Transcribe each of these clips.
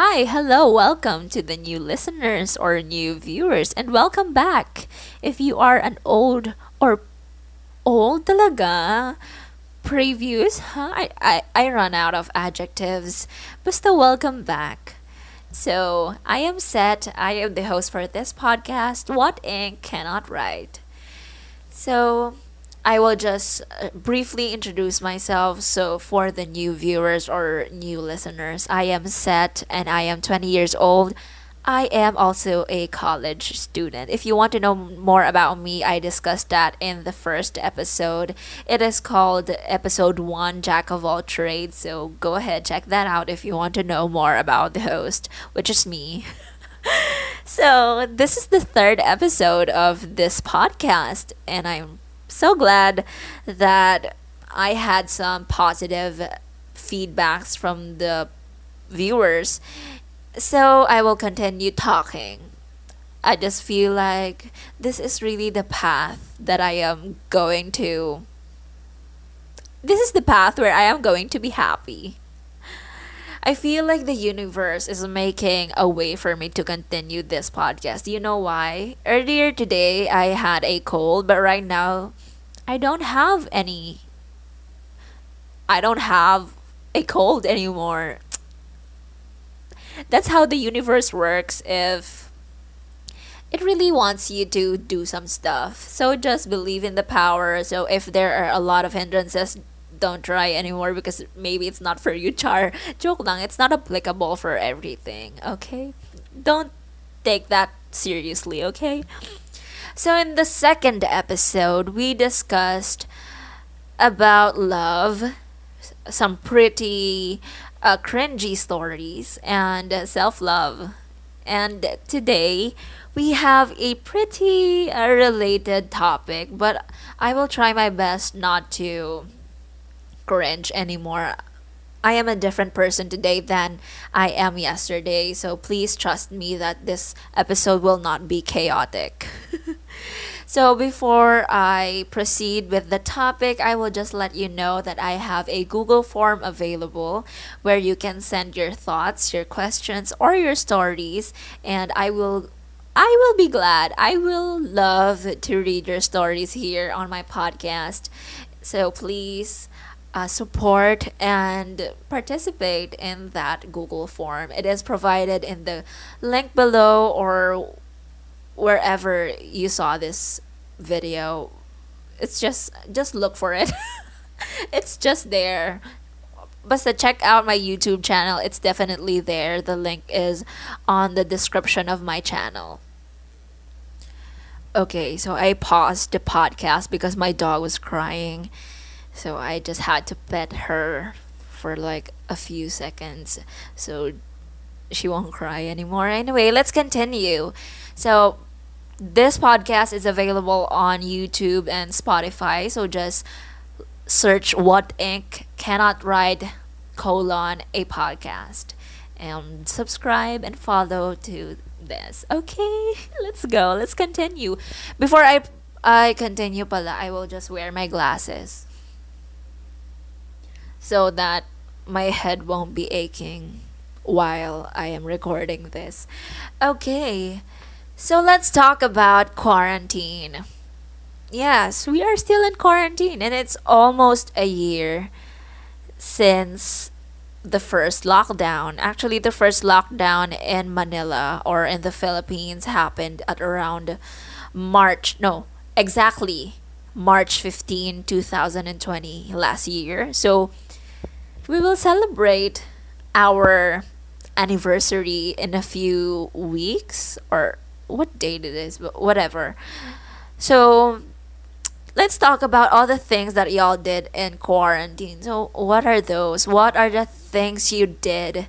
Hi, hello, welcome to the new listeners or new viewers, and welcome back. If you are an old or old talaga, previous, huh? I, I, I run out of adjectives. Basta welcome back. So, I am Set. I am the host for this podcast, What Ink Cannot Write. So, I will just uh, briefly introduce myself. So, for the new viewers or new listeners, I am Set and I am 20 years old. I am also a college student. If you want to know more about me, I discussed that in the first episode. It is called episode 1 Jack of All Trades. So, go ahead, check that out if you want to know more about the host, which is me. so, this is the third episode of this podcast, and I'm so glad that I had some positive feedbacks from the viewers. So I will continue talking. I just feel like this is really the path that I am going to. This is the path where I am going to be happy. I feel like the universe is making a way for me to continue this podcast. You know why? Earlier today, I had a cold, but right now, I don't have any. I don't have a cold anymore. That's how the universe works if it really wants you to do some stuff. So just believe in the power. So if there are a lot of hindrances, don't try anymore because maybe it's not for you, Char. Joke lang, it's not applicable for everything, okay? Don't take that seriously, okay? So in the second episode, we discussed about love, some pretty uh, cringy stories, and self love. And today, we have a pretty uh, related topic, but I will try my best not to cringe anymore. I am a different person today than I am yesterday, so please trust me that this episode will not be chaotic. so, before I proceed with the topic, I will just let you know that I have a Google form available where you can send your thoughts, your questions, or your stories, and I will I will be glad. I will love to read your stories here on my podcast. So please uh, support and participate in that Google form. It is provided in the link below or wherever you saw this video. It's just just look for it. it's just there. But check out my YouTube channel. It's definitely there. The link is on the description of my channel. Okay, so I paused the podcast because my dog was crying. So I just had to pet her for like a few seconds so she won't cry anymore. Anyway, let's continue. So this podcast is available on YouTube and Spotify. So just search What Ink Cannot Write colon a podcast and subscribe and follow to this. Okay, let's go. Let's continue. Before I I continue pala, I will just wear my glasses so that my head won't be aching while I am recording this. Okay. So let's talk about quarantine. Yes, we are still in quarantine and it's almost a year since the first lockdown. Actually, the first lockdown in Manila or in the Philippines happened at around March. No, exactly March 15, 2020, last year. So, we will celebrate our anniversary in a few weeks or what date it is, but whatever. So, let's talk about all the things that y'all did in quarantine. So, what are those? What are the things you did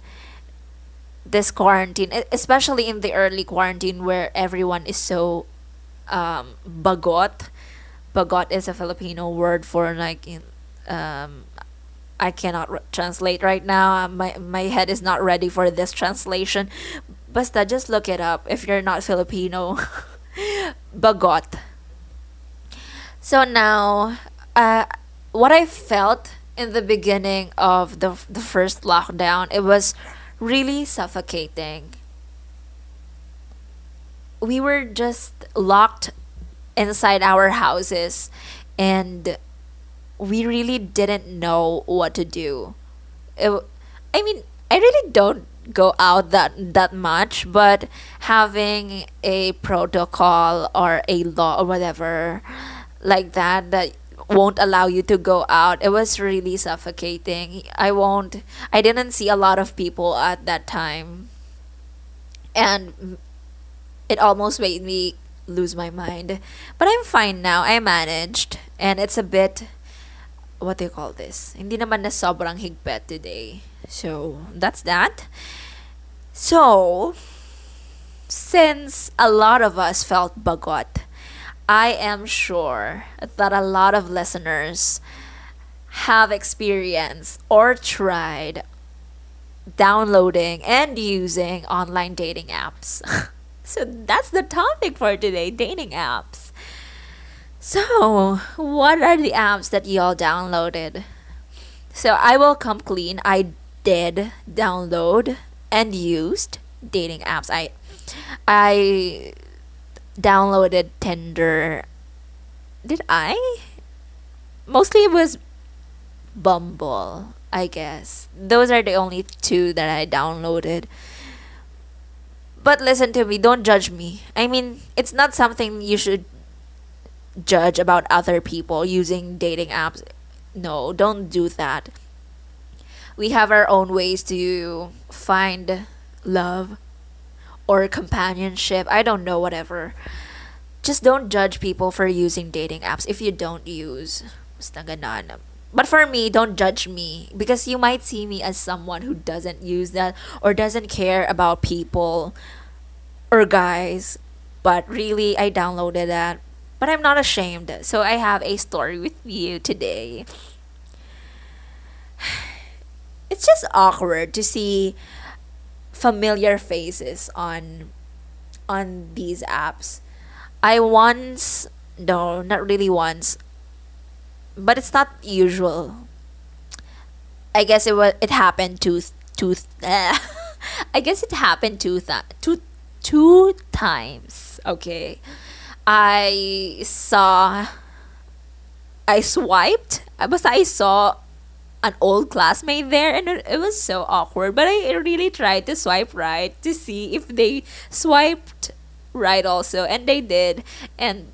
this quarantine, especially in the early quarantine where everyone is so um, bagot? Bagot is a Filipino word for like in, um, I cannot re- translate right now. My my head is not ready for this translation. Basta just look it up if you're not Filipino. Bagot so now, uh, what I felt in the beginning of the the first lockdown, it was really suffocating. We were just locked inside our houses and we really didn't know what to do. It, I mean, I really don't go out that that much, but having a protocol or a law or whatever like that that won't allow you to go out, it was really suffocating. I won't I didn't see a lot of people at that time. And it almost made me lose my mind. But I'm fine now. I managed and it's a bit what do you call this? Hindi naman na sobrang higpit today. So, that's that. So, since a lot of us felt bagot, I am sure that a lot of listeners have experienced or tried downloading and using online dating apps. so that's the topic for today dating apps. So, what are the apps that y'all downloaded? So, I will come clean. I did download and used dating apps. I I downloaded Tinder. Did I? Mostly it was Bumble, I guess. Those are the only two that I downloaded. But listen to me, don't judge me. I mean, it's not something you should judge about other people using dating apps. No, don't do that we have our own ways to find love or companionship. I don't know, whatever. Just don't judge people for using dating apps if you don't use. But for me, don't judge me because you might see me as someone who doesn't use that or doesn't care about people or guys. But really, I downloaded that. But I'm not ashamed. So I have a story with you today it's just awkward to see familiar faces on on these apps. I once no, not really once, but it's not usual. I guess it was it happened two two uh, I guess it happened two th- two two times. Okay. I saw I swiped. I was. I saw an old classmate there and it, was so awkward but i really tried to swipe right to see if they swiped right also and they did and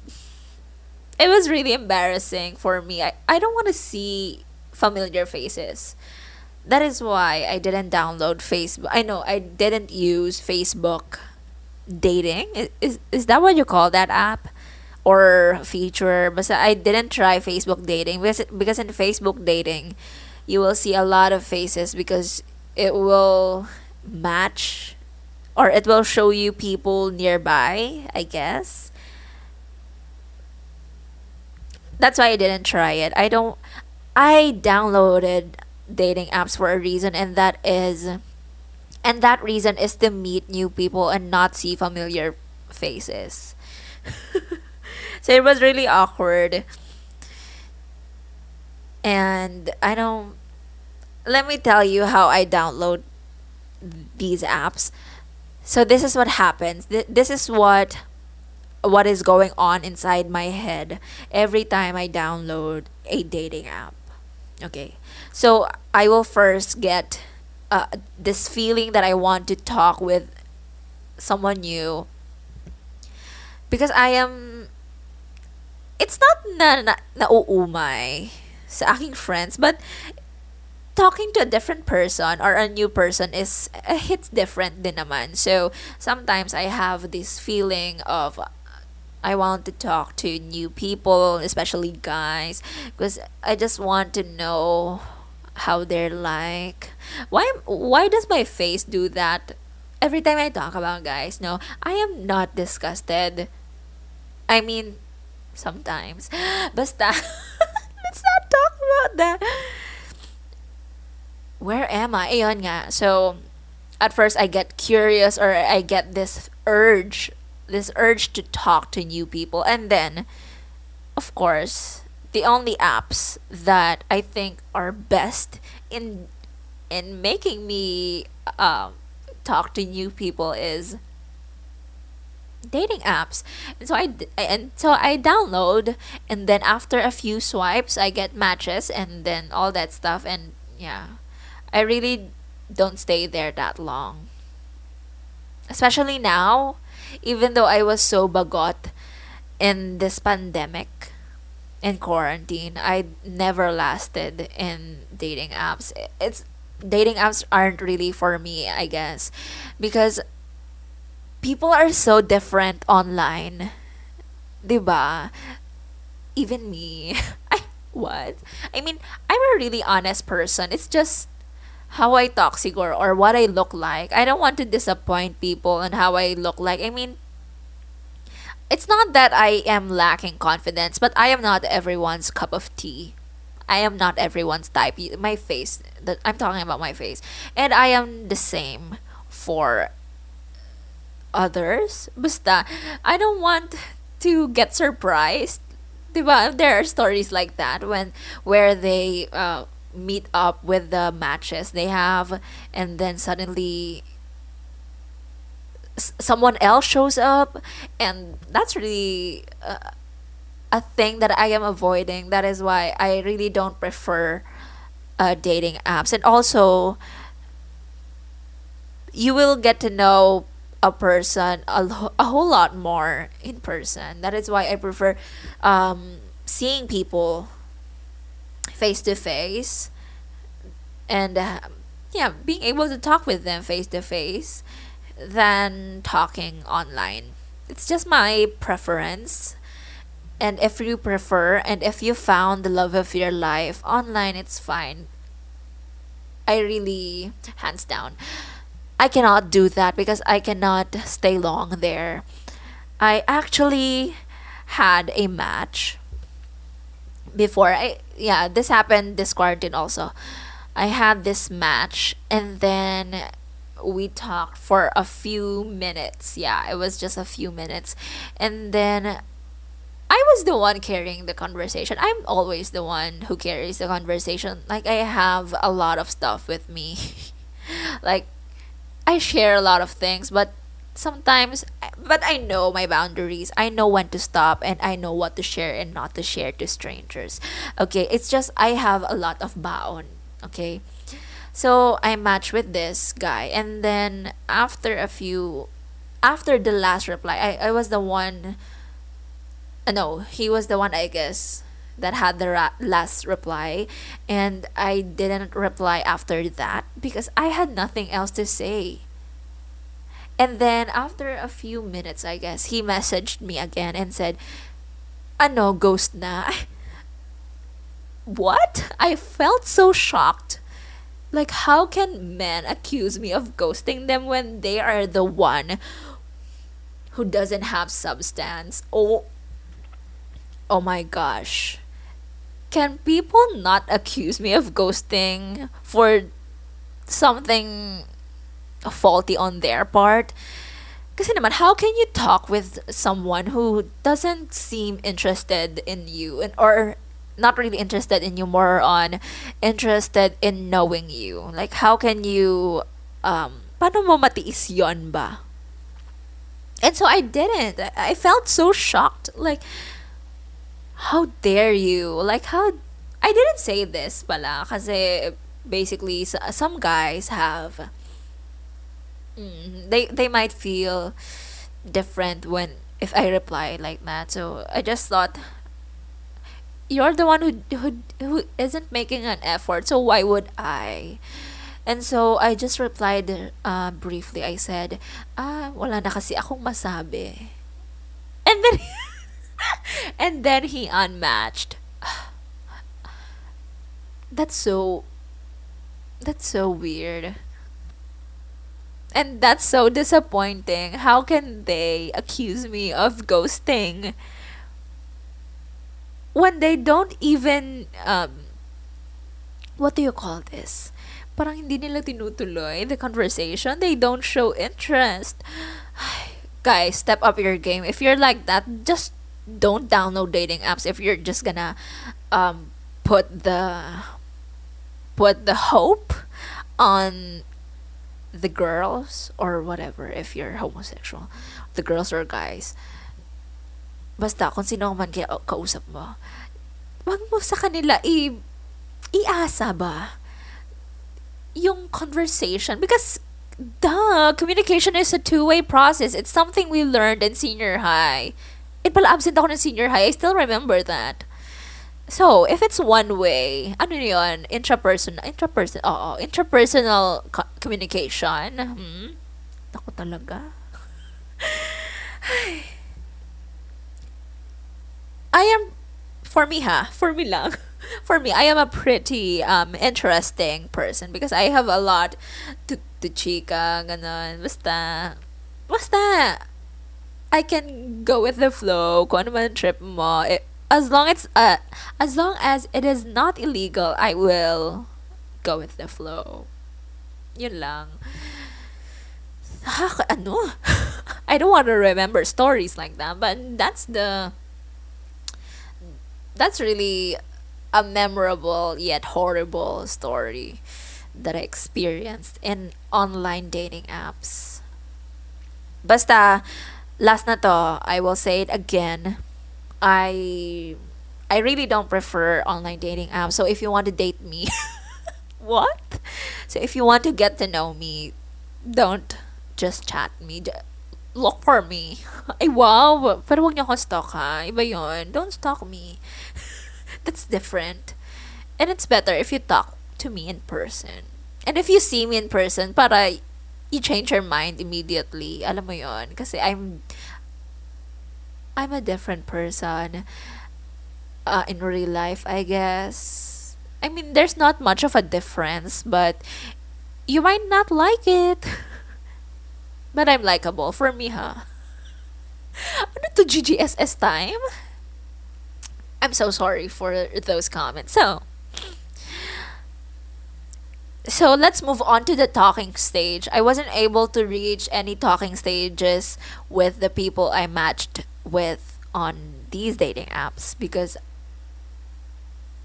it was really embarrassing for me. I, I don't want to see familiar faces. That is why i didn't download facebook i know i didn't use facebook dating. Is, is, is that what you call that app? Or feature? But i didn't try facebook dating because, because in facebook dating you will see a lot of faces because it will match or it will show you people nearby, I guess. That's why I didn't try it. I don't I downloaded dating apps for a reason and that is and that reason is to meet new people and not see familiar faces. so it was really awkward and I don't let me tell you how I download these apps. So this is what happens. This is what what is going on inside my head every time I download a dating app. Okay. So I will first get uh, this feeling that I want to talk with someone new because I am it's not na, na nauumay sa aking friends. But talking to a different person or a new person is uh, hits different din naman. So sometimes I have this feeling of I want to talk to new people, especially guys, because I just want to know how they're like. Why why does my face do that every time I talk about guys? No, I am not disgusted. I mean, sometimes. Basta let's not talk about that. Where am I? Ayan nga. So, at first I get curious or I get this urge, this urge to talk to new people. And then, of course, the only apps that I think are best in in making me um, talk to new people is dating apps. And so i and so I download and then after a few swipes I get matches and then all that stuff. And yeah I really don't stay there that long. Especially now even though I was so bagot in this pandemic in quarantine I never lasted in dating apps. It's dating apps aren't really for me I guess because people are so different online. 'Di ba? Even me. I what? I mean, I'm a really honest person. It's just how I talk siguro or what I look like. I don't want to disappoint people on how I look like. I mean, it's not that I am lacking confidence, but I am not everyone's cup of tea. I am not everyone's type. My face, that I'm talking about my face, and I am the same for others. Basta, I don't want to get surprised. Diba? There are stories like that when where they uh, meet up with the matches they have and then suddenly someone else shows up and that's really uh, a thing that I am avoiding. That is why I really don't prefer uh, dating apps. And also, you will get to know a person a, a whole lot more in person. That is why I prefer um, seeing people face to face and uh, yeah, being able to talk with them face to face than talking online. It's just my preference. And if you prefer and if you found the love of your life online, it's fine. I really, hands down, I cannot do that because I cannot stay long there. I actually had a match before I yeah, this happened this quarantine also. I had this match and then we talked for a few minutes. Yeah, it was just a few minutes. And then I was the one carrying the conversation. I'm always the one who carries the conversation. Like I have a lot of stuff with me. like I share a lot of things, but sometimes but I know my boundaries. I know when to stop and I know what to share and not to share to strangers. Okay, it's just I have a lot of baon. Okay. So I match with this guy and then after a few after the last reply, I, I was the one uh, no, he was the one I guess that had the ra- last reply and I didn't reply after that because I had nothing else to say. And then after a few minutes, I guess, he messaged me again and said, Ano, ghost na? what? I felt so shocked. Like, how can men accuse me of ghosting them when they are the one who doesn't have substance? Oh, oh my gosh. Can people not accuse me of ghosting for something faulty on their part? Kasi naman, how can you talk with someone who doesn't seem interested in you and or not really interested in you, more on interested in knowing you? Like, how can you, um, paano mo matiis yon ba? And so I didn't. I I felt so shocked. Like, how dare you? Like, how... I didn't say this pala kasi basically some guys have mm, they they might feel different when if I reply like that. So I just thought you're the one who who who isn't making an effort. So why would I? And so I just replied uh, briefly. I said, "Ah, wala na kasi akong masabi." And then and then he unmatched. That's so that's so weird. And that's so disappointing. How can they accuse me of ghosting when they don't even um what do you call this? Parang hindi nila tinutuloy the conversation. They don't show interest. Guys, step up your game. If you're like that, just don't download dating apps if you're just gonna um put the put the hope on the girls or whatever if you're homosexual the girls or guys. Basta kung sino man kaya kausap mo wag mo sa kanila i iasa ba yung conversation? Because duh communication is a two-way process. It's something we learned in senior high it pala absent ako ng senior high I still remember that So, if it's one way, ano yun? Intrapersonal, intraperson, oo, intrapersonal co- communication. Hmm? Ako talaga. I am, for me ha, for me lang, for me, I am a pretty um, interesting person because I have a lot to, to chika, ganon, basta, basta, I can go with the flow, man trip mo, it, as long as uh as long as it is not illegal, I will go with the flow. Yun lang. Nakaka- ano? I don't want to remember stories like that, but that's the that's really a memorable yet horrible story that I experienced in online dating apps. Basta, last na to, I will say it again. I I really don't prefer online dating apps. So if you want to date me, what? So if you want to get to know me, don't just chat me. Look for me. Ay, wow. Pero huwag niyo ako stalk ha. Iba yun. Don't stalk me. That's different. And it's better if you talk to me in person. And if you see me in person, para you change your mind immediately. Alam mo yon Kasi I'm I'm a different person uh, in real life, I guess. I mean, there's not much of a difference, but you might not like it. but I'm likable for me, huh? Ano to GGSS time? I'm so sorry for those comments. So, so let's move on to the talking stage. I wasn't able to reach any talking stages with the people I matched with on these dating apps because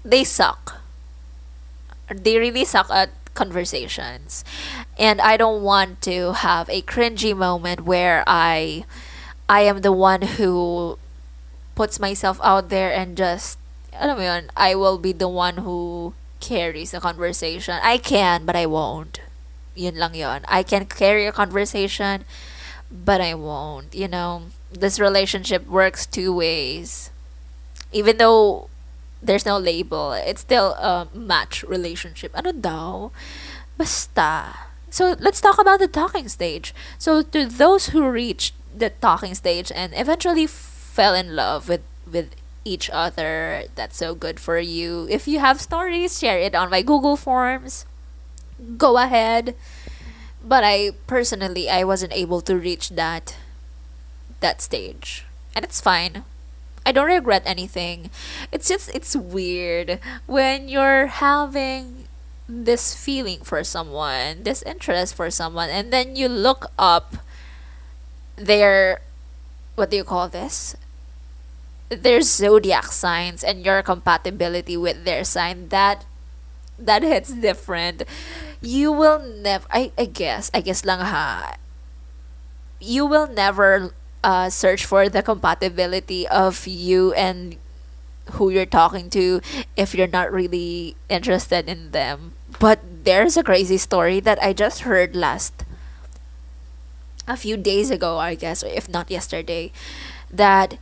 they suck. They really suck at conversations. And I don't want to have a cringy moment where I I am the one who puts myself out there and just alam mo yun, I will be the one who carries the conversation. I can, but I won't. Yun lang yun. I can carry a conversation, but I won't. You know, this relationship works two ways. Even though there's no label, it's still a match relationship. Ano daw? Basta. So let's talk about the talking stage. So to those who reached the talking stage and eventually fell in love with with each other, that's so good for you. If you have stories, share it on my Google Forms. Go ahead. But I personally I wasn't able to reach that that stage. And it's fine. I don't regret anything. It's just it's weird when you're having this feeling for someone, this interest for someone, and then you look up their what do you call this? Their zodiac signs and your compatibility with their sign that that hits different. You will never I, I guess I guess lang ha you will never uh, search for the compatibility of you and who you're talking to if you're not really interested in them. But there's a crazy story that I just heard last a few days ago, I guess, if not yesterday, that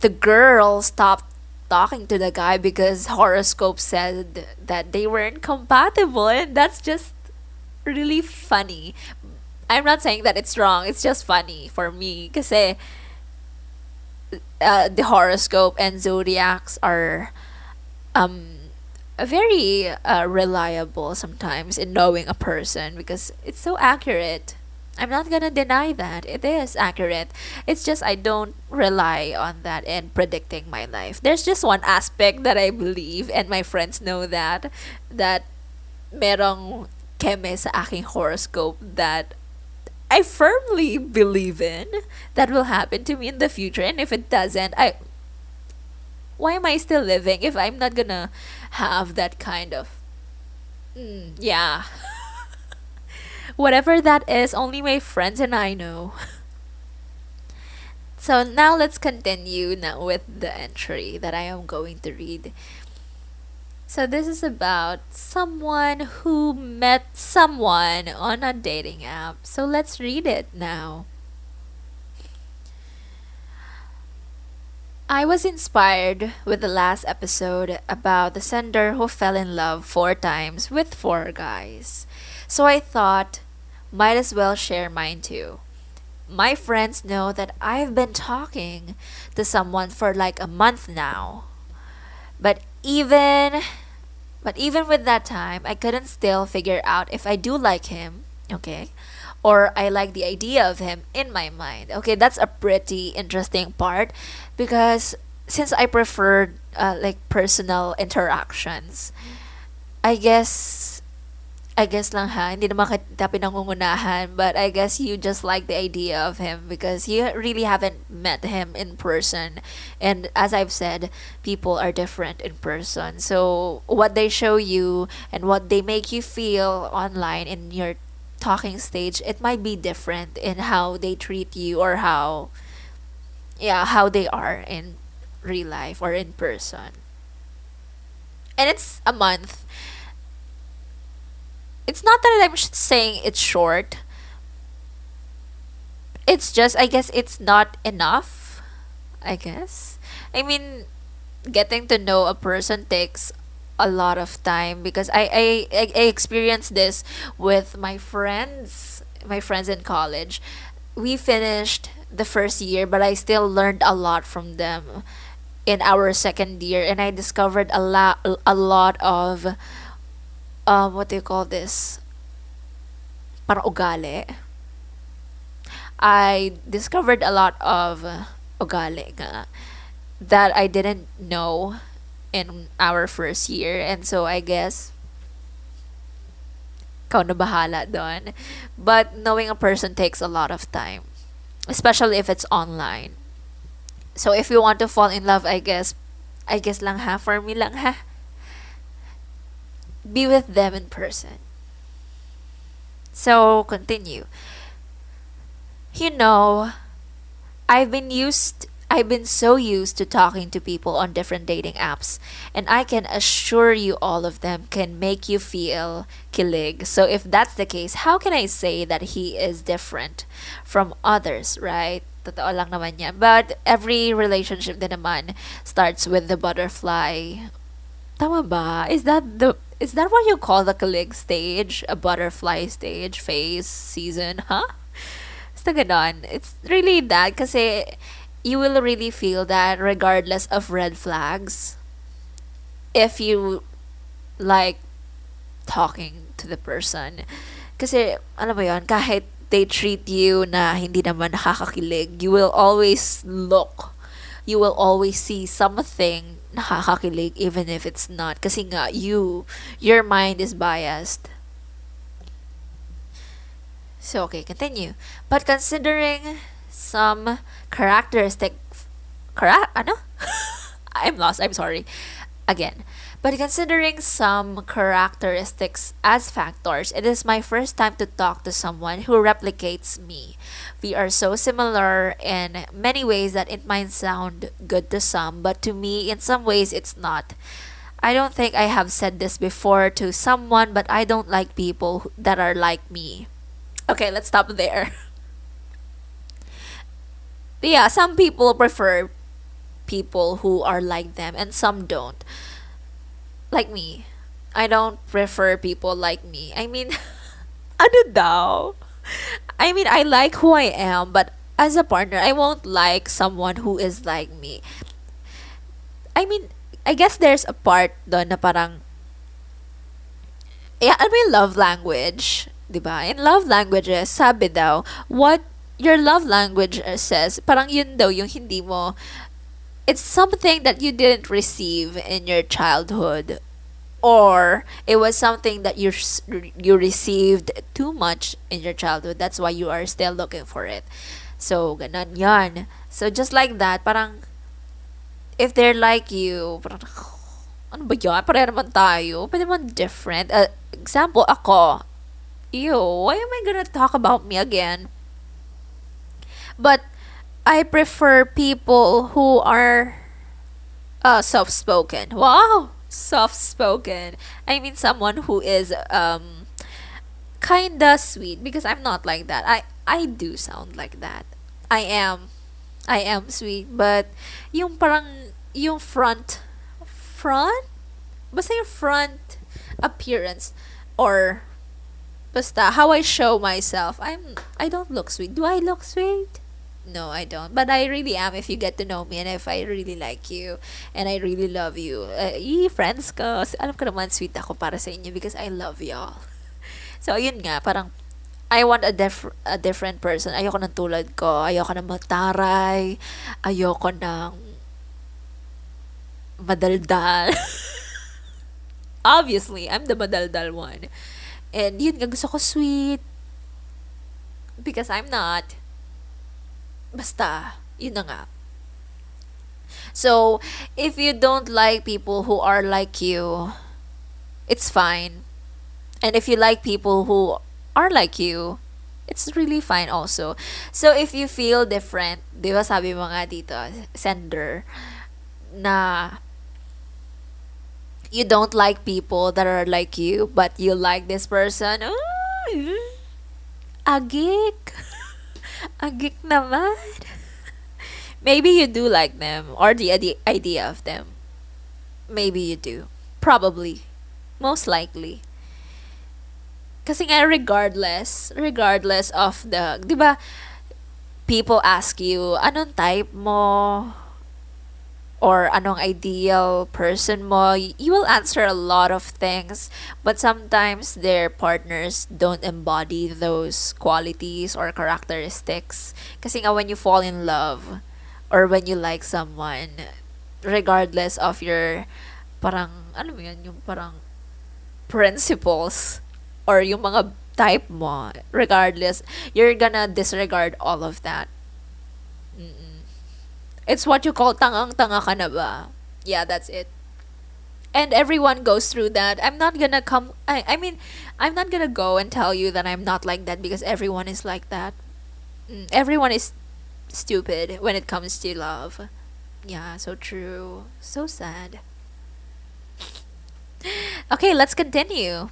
the girl stopped talking to the guy because horoscope said that they weren't compatible and that's just really funny I'm not saying that it's wrong. It's just funny for me kasi uh, the horoscope and zodiacs are um very uh, reliable sometimes in knowing a person because it's so accurate. I'm not gonna deny that it is accurate. It's just I don't rely on that in predicting my life. There's just one aspect that I believe, and my friends know that that merong keme sa aking horoscope that I firmly believe in that will happen to me in the future. And if it doesn't, I why am I still living if I'm not gonna have that kind of Mm, yeah. Whatever that is, only my friends and I know. So now let's continue now with the entry that I am going to read. So this is about someone who met someone on a dating app. So let's read it now. I was inspired with the last episode about the sender who fell in love four times with four guys. So I thought, might as well share mine too. My friends know that I've been talking to someone for like a month now. But even but even with that time, I couldn't still figure out if I do like him, okay? Or I like the idea of him in my mind. Okay, that's a pretty interesting part because since I prefer uh, like personal interactions, I guess I guess lang ha, hindi naman kita pinangungunahan, but I guess you just like the idea of him because you really haven't met him in person. And as I've said, people are different in person. So what they show you and what they make you feel online in your talking stage, it might be different in how they treat you or how yeah, how they are in real life or in person. And it's a month it's not that I'm saying it's short. It's just I guess it's not enough. I guess. I mean, getting to know a person takes a lot of time because I I, I, experienced this with my friends, my friends in college. We finished the first year, but I still learned a lot from them in our second year and I discovered a lot a lot of um, what do you call this? Para ugali. I discovered a lot of ugali nga that I didn't know in our first year. And so I guess ikaw na bahala doon. But knowing a person takes a lot of time, especially if it's online. So if you want to fall in love, I guess, I guess lang ha, for me lang ha, be with them in person. So, continue. You know, I've been used I've been so used to talking to people on different dating apps, and I can assure you all of them can make you feel kilig. So if that's the case, how can I say that he is different from others, right? Totoo lang naman yan. But every relationship din naman starts with the butterfly. Tama ba? Is that the is that what you call the kilig stage? A butterfly stage, phase, season, huh? Basta ganon. It's really that kasi you will really feel that regardless of red flags if you like talking to the person. Kasi, alam mo yon kahit they treat you na hindi naman nakakakilig, you will always look you will always see something nakakakilig even if it's not. Kasi nga you your mind is biased. So okay continue. But considering some characteristic cara- ano? I'm lost I'm sorry. Again but considering some characteristics as factors, it is my first time to talk to someone who replicates me. We are so similar in many ways that it might sound good to some, but to me, in some ways, it's not. I don't think I have said this before to someone, but I don't like people that are like me. Okay, let's stop there. yeah, some people prefer people who are like them, and some don't like me. I don't prefer people like me. I mean, ano daw? I mean, I like who I am, but as a partner, I won't like someone who is like me. I mean, I guess there's a part doon na parang yeah, ano yung love language, 'di ba? In love languages, sabi daw, what your love language says, parang yun daw yung hindi mo it's something that you didn't receive in your childhood or it was something that you you received too much in your childhood that's why you are still looking for it so ganon yan so just like that parang if they're like you parang ano ba yan? Pareho naman tayo. Pwede naman different. Uh, example, ako, ew, why am I gonna talk about me again? But I prefer people who are uh, soft spoken. Wow, soft spoken. I mean, someone who is um, kinda sweet because I'm not like that. I I do sound like that. I am, I am sweet, but yung parang yung front, front, basta yung front appearance or basta how I show myself. I'm I don't look sweet. Do I look sweet? No, I don't. But I really am if you get to know me and if I really like you and I really love you. Uh, i friends ko. Alam ko naman sweet ako para sa inyo because I love y'all. So, yun nga, parang I want a, def- a different person. Ayoko ng tulad ko. Ayoko ng mataray. Ayoko ng madaldal. Obviously, I'm the madaldal one. And yun nga, gusto ko sweet. Because I'm not. Basta, yun na nga. So, if you don't like people who are like you, it's fine. And if you like people who are like you, it's really fine also. So, if you feel different, di ba sabi mo nga dito, sender, na you don't like people that are like you, but you like this person, oh, agik. agik naman. Maybe you do like them or the ide- idea of them. Maybe you do. Probably. Most likely. Kasi nga regardless, regardless of the, ba? People ask you, anong type mo? Or anong ideal person mo? You will answer a lot of things, but sometimes their partners don't embody those qualities or characteristics. Kasi nga when you fall in love or when you like someone, regardless of your parang ano mo yun, yung parang principles or yung mga type mo, regardless, you're gonna disregard all of that. It's what you call tangang-tanga ka na ba? Yeah, that's it. And everyone goes through that. I'm not gonna come, I, I mean, I'm not gonna go and tell you that I'm not like that because everyone is like that. Mm, everyone is stupid when it comes to love. Yeah, so true. So sad. Okay, let's continue.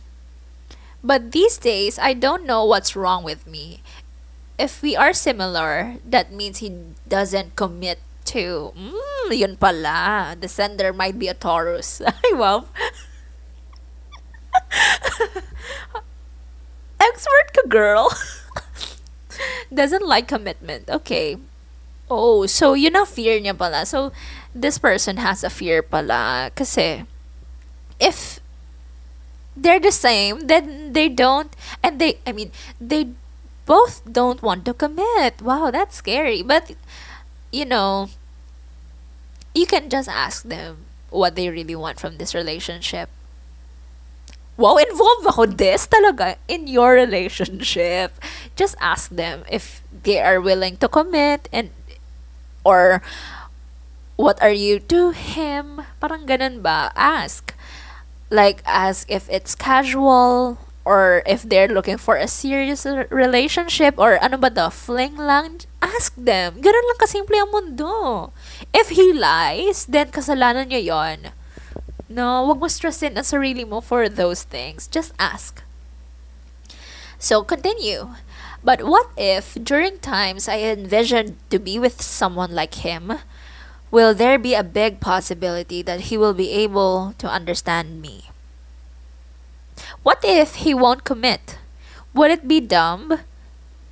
But these days, I don't know what's wrong with me. If we are similar, that means he doesn't commit to. Mm, yun pala. The sender might be a Taurus. Ay, wow. Expert ka, girl. doesn't like commitment. Okay. Oh, so yun ang fear niya pala. So, this person has a fear pala. Kasi, if they're the same, then they don't, and they, I mean, they both don't want to commit. Wow, that's scary. But, you know, you can just ask them what they really want from this relationship. Wow, involved ako this talaga in your relationship. Just ask them if they are willing to commit and or what are you to him? Parang ganun ba? Ask. Like, ask if it's casual or if they're looking for a serious relationship or ano ba the fling lang. Ask them. Ganun lang kasimple ang mundo. If he lies, then kasalanan niya yon. No, wag mo stressin ang sarili mo for those things. Just ask. So, continue. But what if, during times I envisioned to be with someone like him, will there be a big possibility that he will be able to understand me? What if he won't commit? Would it be dumb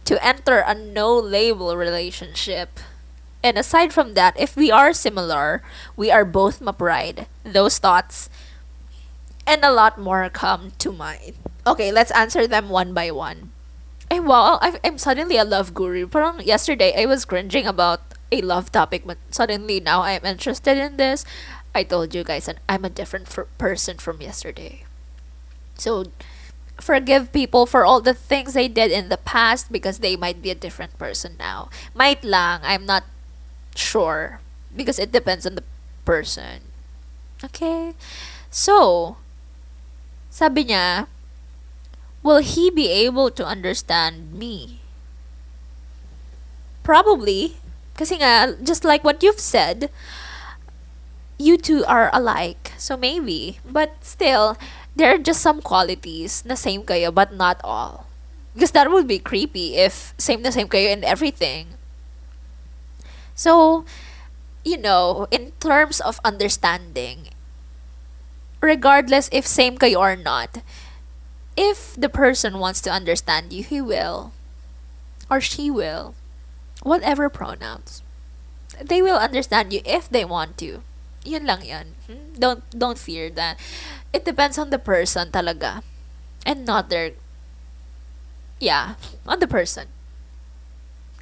to enter a no label relationship? And aside from that, if we are similar, we are both ma-pride. Those thoughts and a lot more come to mind. Okay, let's answer them one by one. Eh, Ay, wow, I- I'm suddenly a love guru. Parang yesterday, I was cringing about a love topic, but suddenly now I'm interested in this. I told you guys, and I'm a different person from yesterday. So, forgive people for all the things they did in the past because they might be a different person now. Might lang, I'm not sure because it depends on the person. Okay? So, sabi niya, will he be able to understand me? Probably. Kasi nga, just like what you've said, you two are alike. So maybe. But still, there are just some qualities na same kayo but not all. Because that would be creepy if same na same kayo in everything. So, you know, in terms of understanding, regardless if same kayo or not, if the person wants to understand you, he will. Or she will. Whatever pronouns. They will understand you if they want to. Yun lang yan. Hmm? Don't don't fear that. It depends on the person talaga. And not their yeah, on the person.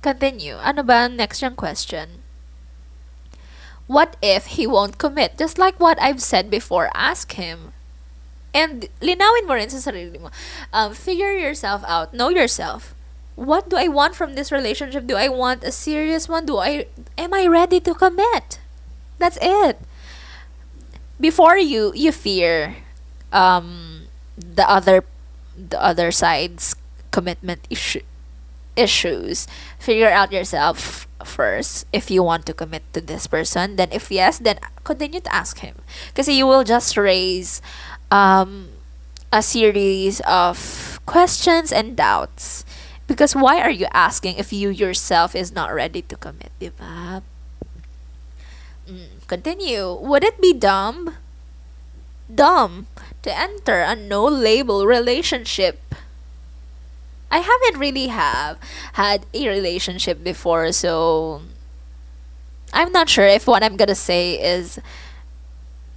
Continue. Ano ba ang next yung question? What if he won't commit? Just like what I've said before, ask him. And linawin mo rin sa sarili mo. Um, figure yourself out. Know yourself. What do I want from this relationship? Do I want a serious one? Do I am I ready to commit? That's it. Before you you fear um the other the other side's commitment issue issues figure out yourself first if you want to commit to this person. Then if yes then continue to ask him. Because you will just raise um, a series of questions and doubts. Because why are you asking if you yourself is not ready to commit? Mm, continue. Would it be dumb dumb to enter a no label relationship I haven't really have had a relationship before, so I'm not sure if what I'm gonna say is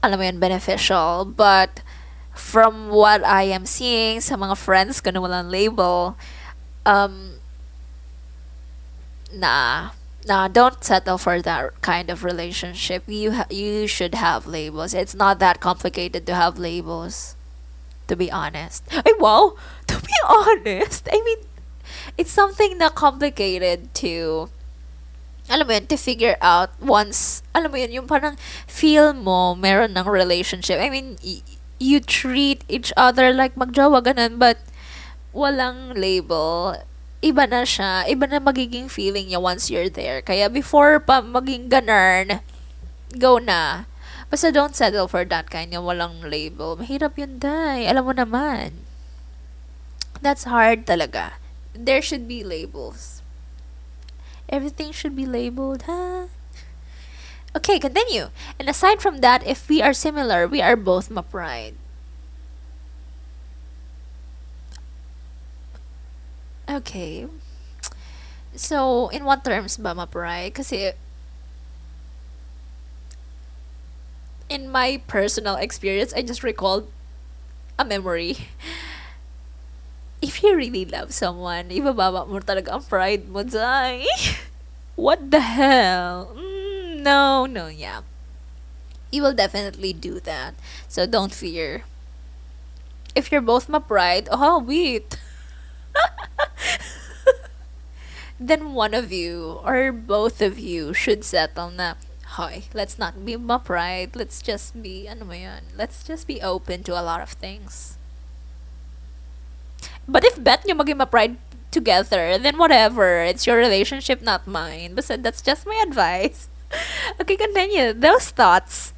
alam mo yun, beneficial, but from what I am seeing sa mga friends ko na walang label, um, nah, nah, don't settle for that kind of relationship. You ha- you should have labels. It's not that complicated to have labels to be honest. Ay, wow! To be honest, I mean, it's something na complicated to, alam mo yun, to figure out once, alam mo yun, yung parang feel mo meron ng relationship. I mean, y- you treat each other like magjowa ganun, but walang label. Iba na siya. Iba na magiging feeling niya once you're there. Kaya before pa maging ganun, go na Basta don't settle for that kind yung walang label. Mahirap yun, day. Alam mo naman. That's hard talaga. There should be labels. Everything should be labeled, huh? Okay, continue. And aside from that, if we are similar, we are both ma-pride. Okay. So, in what terms ba ma-pride? Kasi in my personal experience, I just recalled a memory. If you really love someone, ibababa mo talaga ang pride mo, Zay. What the hell? Mm, no, no, yeah. You will definitely do that. So don't fear. If you're both my pride, oh, wait. then one of you or both of you should settle na hoy, let's not be pride. Let's just be, ano let's just be open to a lot of things. But if bet nyo maging ma-pride together, then whatever. It's your relationship, not mine. But that's just my advice. okay, continue. Those thoughts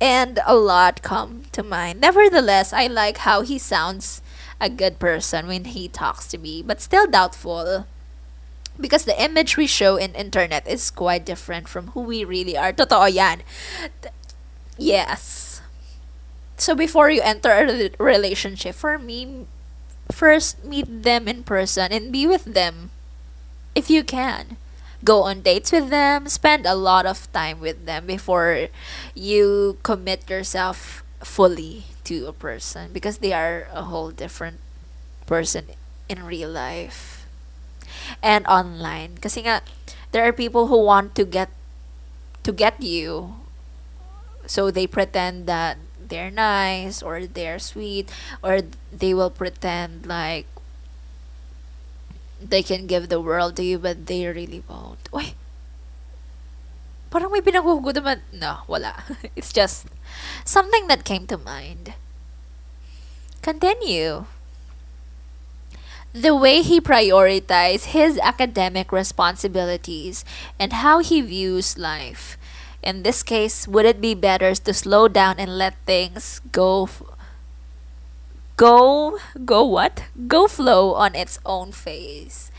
and a lot come to mind. Nevertheless, I like how he sounds a good person when he talks to me, but still doubtful because the image we show in internet is quite different from who we really are. Totoo yan. Yes. So before you enter a relationship, for me, first meet them in person and be with them if you can. Go on dates with them, spend a lot of time with them before you commit yourself fully to a person because they are a whole different person in real life and online. Kasi nga, there are people who want to get to get you. So they pretend that they're nice or they're sweet or they will pretend like they can give the world to you but they really won't. Uy, parang may pinaghuhugot naman. No, wala. It's just something that came to mind. Continue. The way he prioritizes his academic responsibilities and how he views life. In this case, would it be better to slow down and let things go go go what? Go flow on its own phase.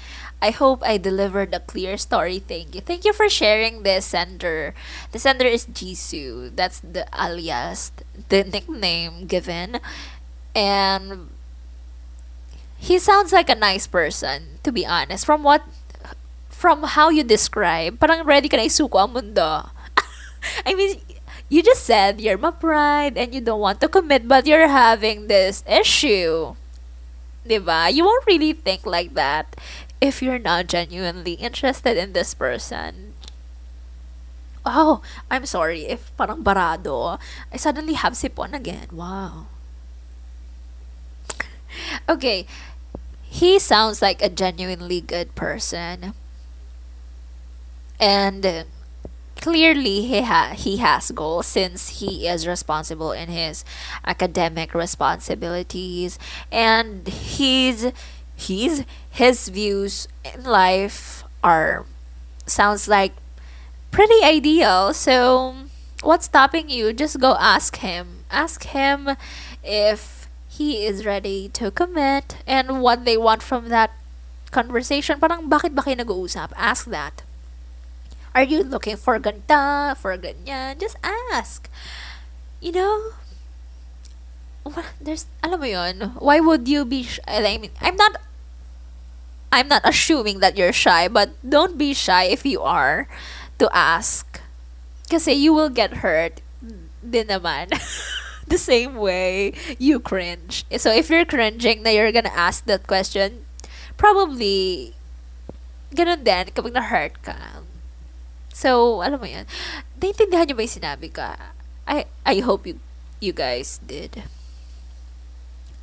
I hope I delivered a clear story. Thank you. Thank you for sharing this sender. The sender is Jisoo. That's the alias, the nickname given. And he sounds like a nice person, to be honest. From what from how you describe, parang ready ka na isuko ang mundo. I mean, you just said you're my pride and you don't want to commit, but you're having this issue. Diba? You won't really think like that if you're not genuinely interested in this person. Oh, I'm sorry if parang barado. I suddenly have sipon again. Wow. Okay, he sounds like a genuinely good person. And clearly he ha- he has goals since he is responsible in his academic responsibilities. And he's he's his views in life are sounds like pretty ideal. So what's stopping you? Just go ask him. Ask him if he is ready to commit and what they want from that conversation parang bakit ba kayo nag-uusap ask that are you looking for ganda, for ganyan? Just ask. You know, there's, alam mo yun, why would you be, I mean, I'm not, I'm not assuming that you're shy, but don't be shy if you are to ask. Kasi you will get hurt din naman. the same way you cringe. So if you're cringing na you're gonna ask that question, probably ganun din kapag na-hurt ka. So, alam mo yan. Naintindihan nyo ba yung sinabi ka? I, I hope you, you guys did.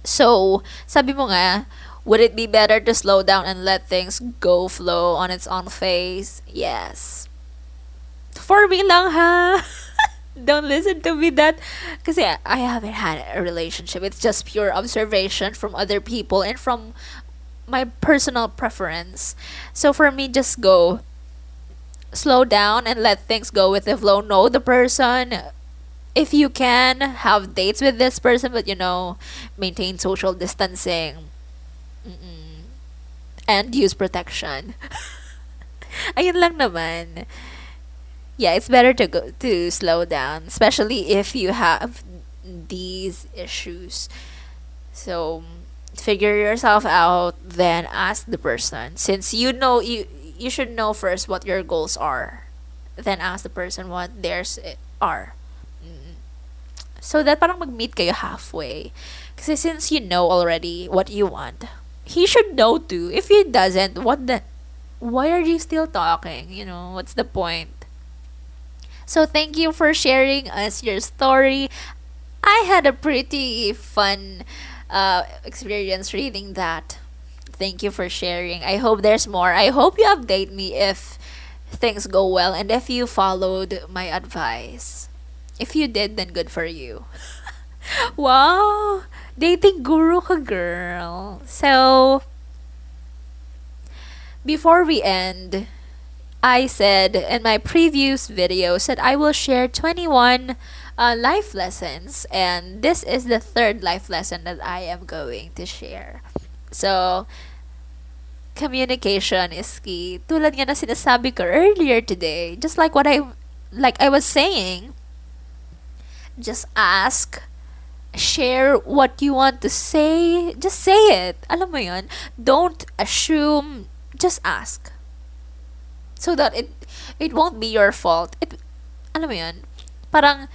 So, sabi mo nga, would it be better to slow down and let things go flow on its own phase? Yes. For me lang ha. Don't listen to me that kasi I haven't had a relationship. It's just pure observation from other people and from my personal preference. So for me just go slow down and let things go with the flow. Know the person. If you can, have dates with this person, but you know, maintain social distancing. Mm-mm. And use protection. Ayun lang naman. Yeah, it's better to go to slow down, especially if you have these issues. So, figure yourself out, then ask the person. Since you know you you should know first what your goals are. Then ask the person what theirs are. Mm. So that parang mag-meet kayo halfway. Kasi since you know already what you want, he should know too. If he doesn't, what the why are you still talking? You know, what's the point? So thank you for sharing us your story. I had a pretty fun uh, experience reading that. Thank you for sharing. I hope there's more. I hope you update me if things go well and if you followed my advice. If you did, then good for you. wow! Dating guru ka, girl. So, before we end, I said in my previous video that I will share 21 uh, life lessons and this is the third life lesson that I am going to share. So, communication is key. Tulad nga na sinasabi ko earlier today, just like what I like I was saying, just ask, share what you want to say, just say it. Alam mo 'yon. Don't assume, just ask. So that it it won't be your fault. It alam mo 'yon. Parang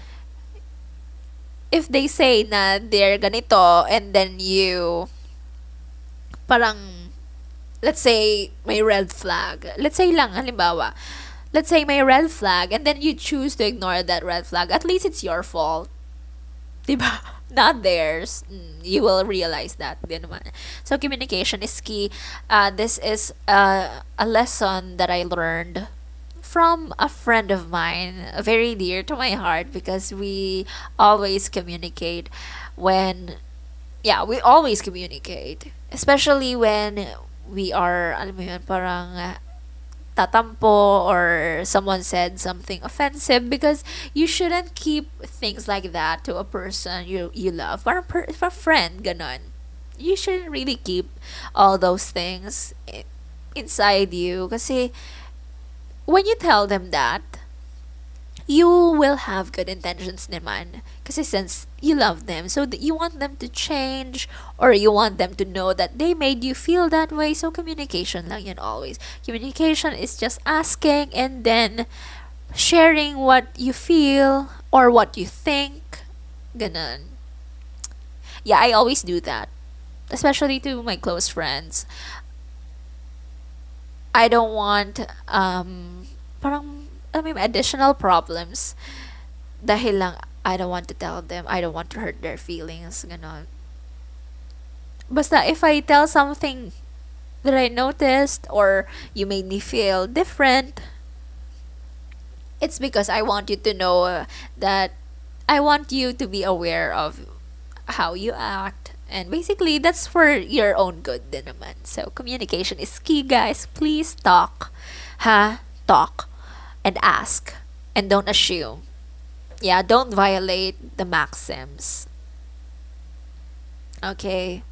if they say na they're ganito and then you parang let's say may red flag. Let's say lang halimbawa, let's say may red flag and then you choose to ignore that red flag. At least it's your fault. Diba? Not theirs. Mm, you will realize that. So communication is key. Uh, this is uh, a lesson that I learned from a friend of mine, very dear to my heart because we always communicate when yeah, we always communicate. Especially when we are, alam mo parang tatampo or someone said something offensive because you shouldn't keep things like that to a person you you love. Parang per, for friend, ganon. You shouldn't really keep all those things inside you kasi when you tell them that, you will have good intentions naman. Kasi since you love them, so you want them to change or you want them to know that they made you feel that way. So communication lang yan always. Communication is just asking and then sharing what you feel or what you think. Ganun. Yeah, I always do that. Especially to my close friends. I don't want um parang I mean additional problems dahil lang I don't want to tell them, I don't want to hurt their feelings, ganon. Basta if I tell something that I noticed or you made me feel different, it's because I want you to know that I want you to be aware of how you act and basically that's for your own good din naman. So communication is key guys. Please talk. Ha? Talk and ask and don't assume. Yeah, don't violate the maxims. Okay.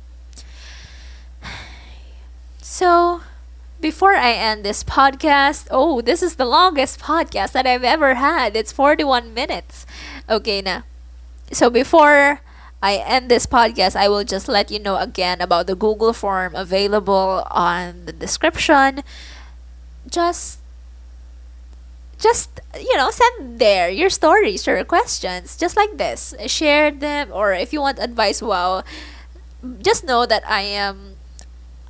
So, before I end this podcast, oh, this is the longest podcast that I've ever had. It's 41 minutes. Okay, na. So, before I end this podcast, I will just let you know again about the Google form available on the description. Just just you know send there your stories your questions just like this. Share them or if you want advice wow just know that i am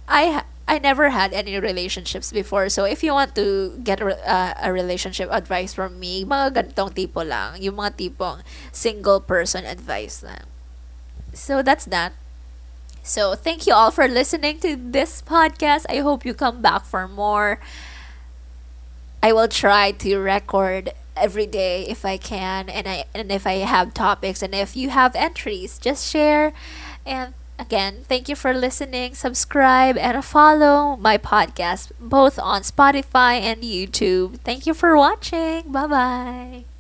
i i never had any relationships before. So if you want to get a, uh, a relationship advice from me mga ganitong tipo lang yung mga tipong single person advice lang. So that's that. So thank you all for listening to this podcast. I hope you come back for more I will try to record every day if I can and I and if I have topics and if you have entries just share. And again thank you for listening. Subscribe and follow my podcast both on Spotify and YouTube. Thank you for watching. Bye bye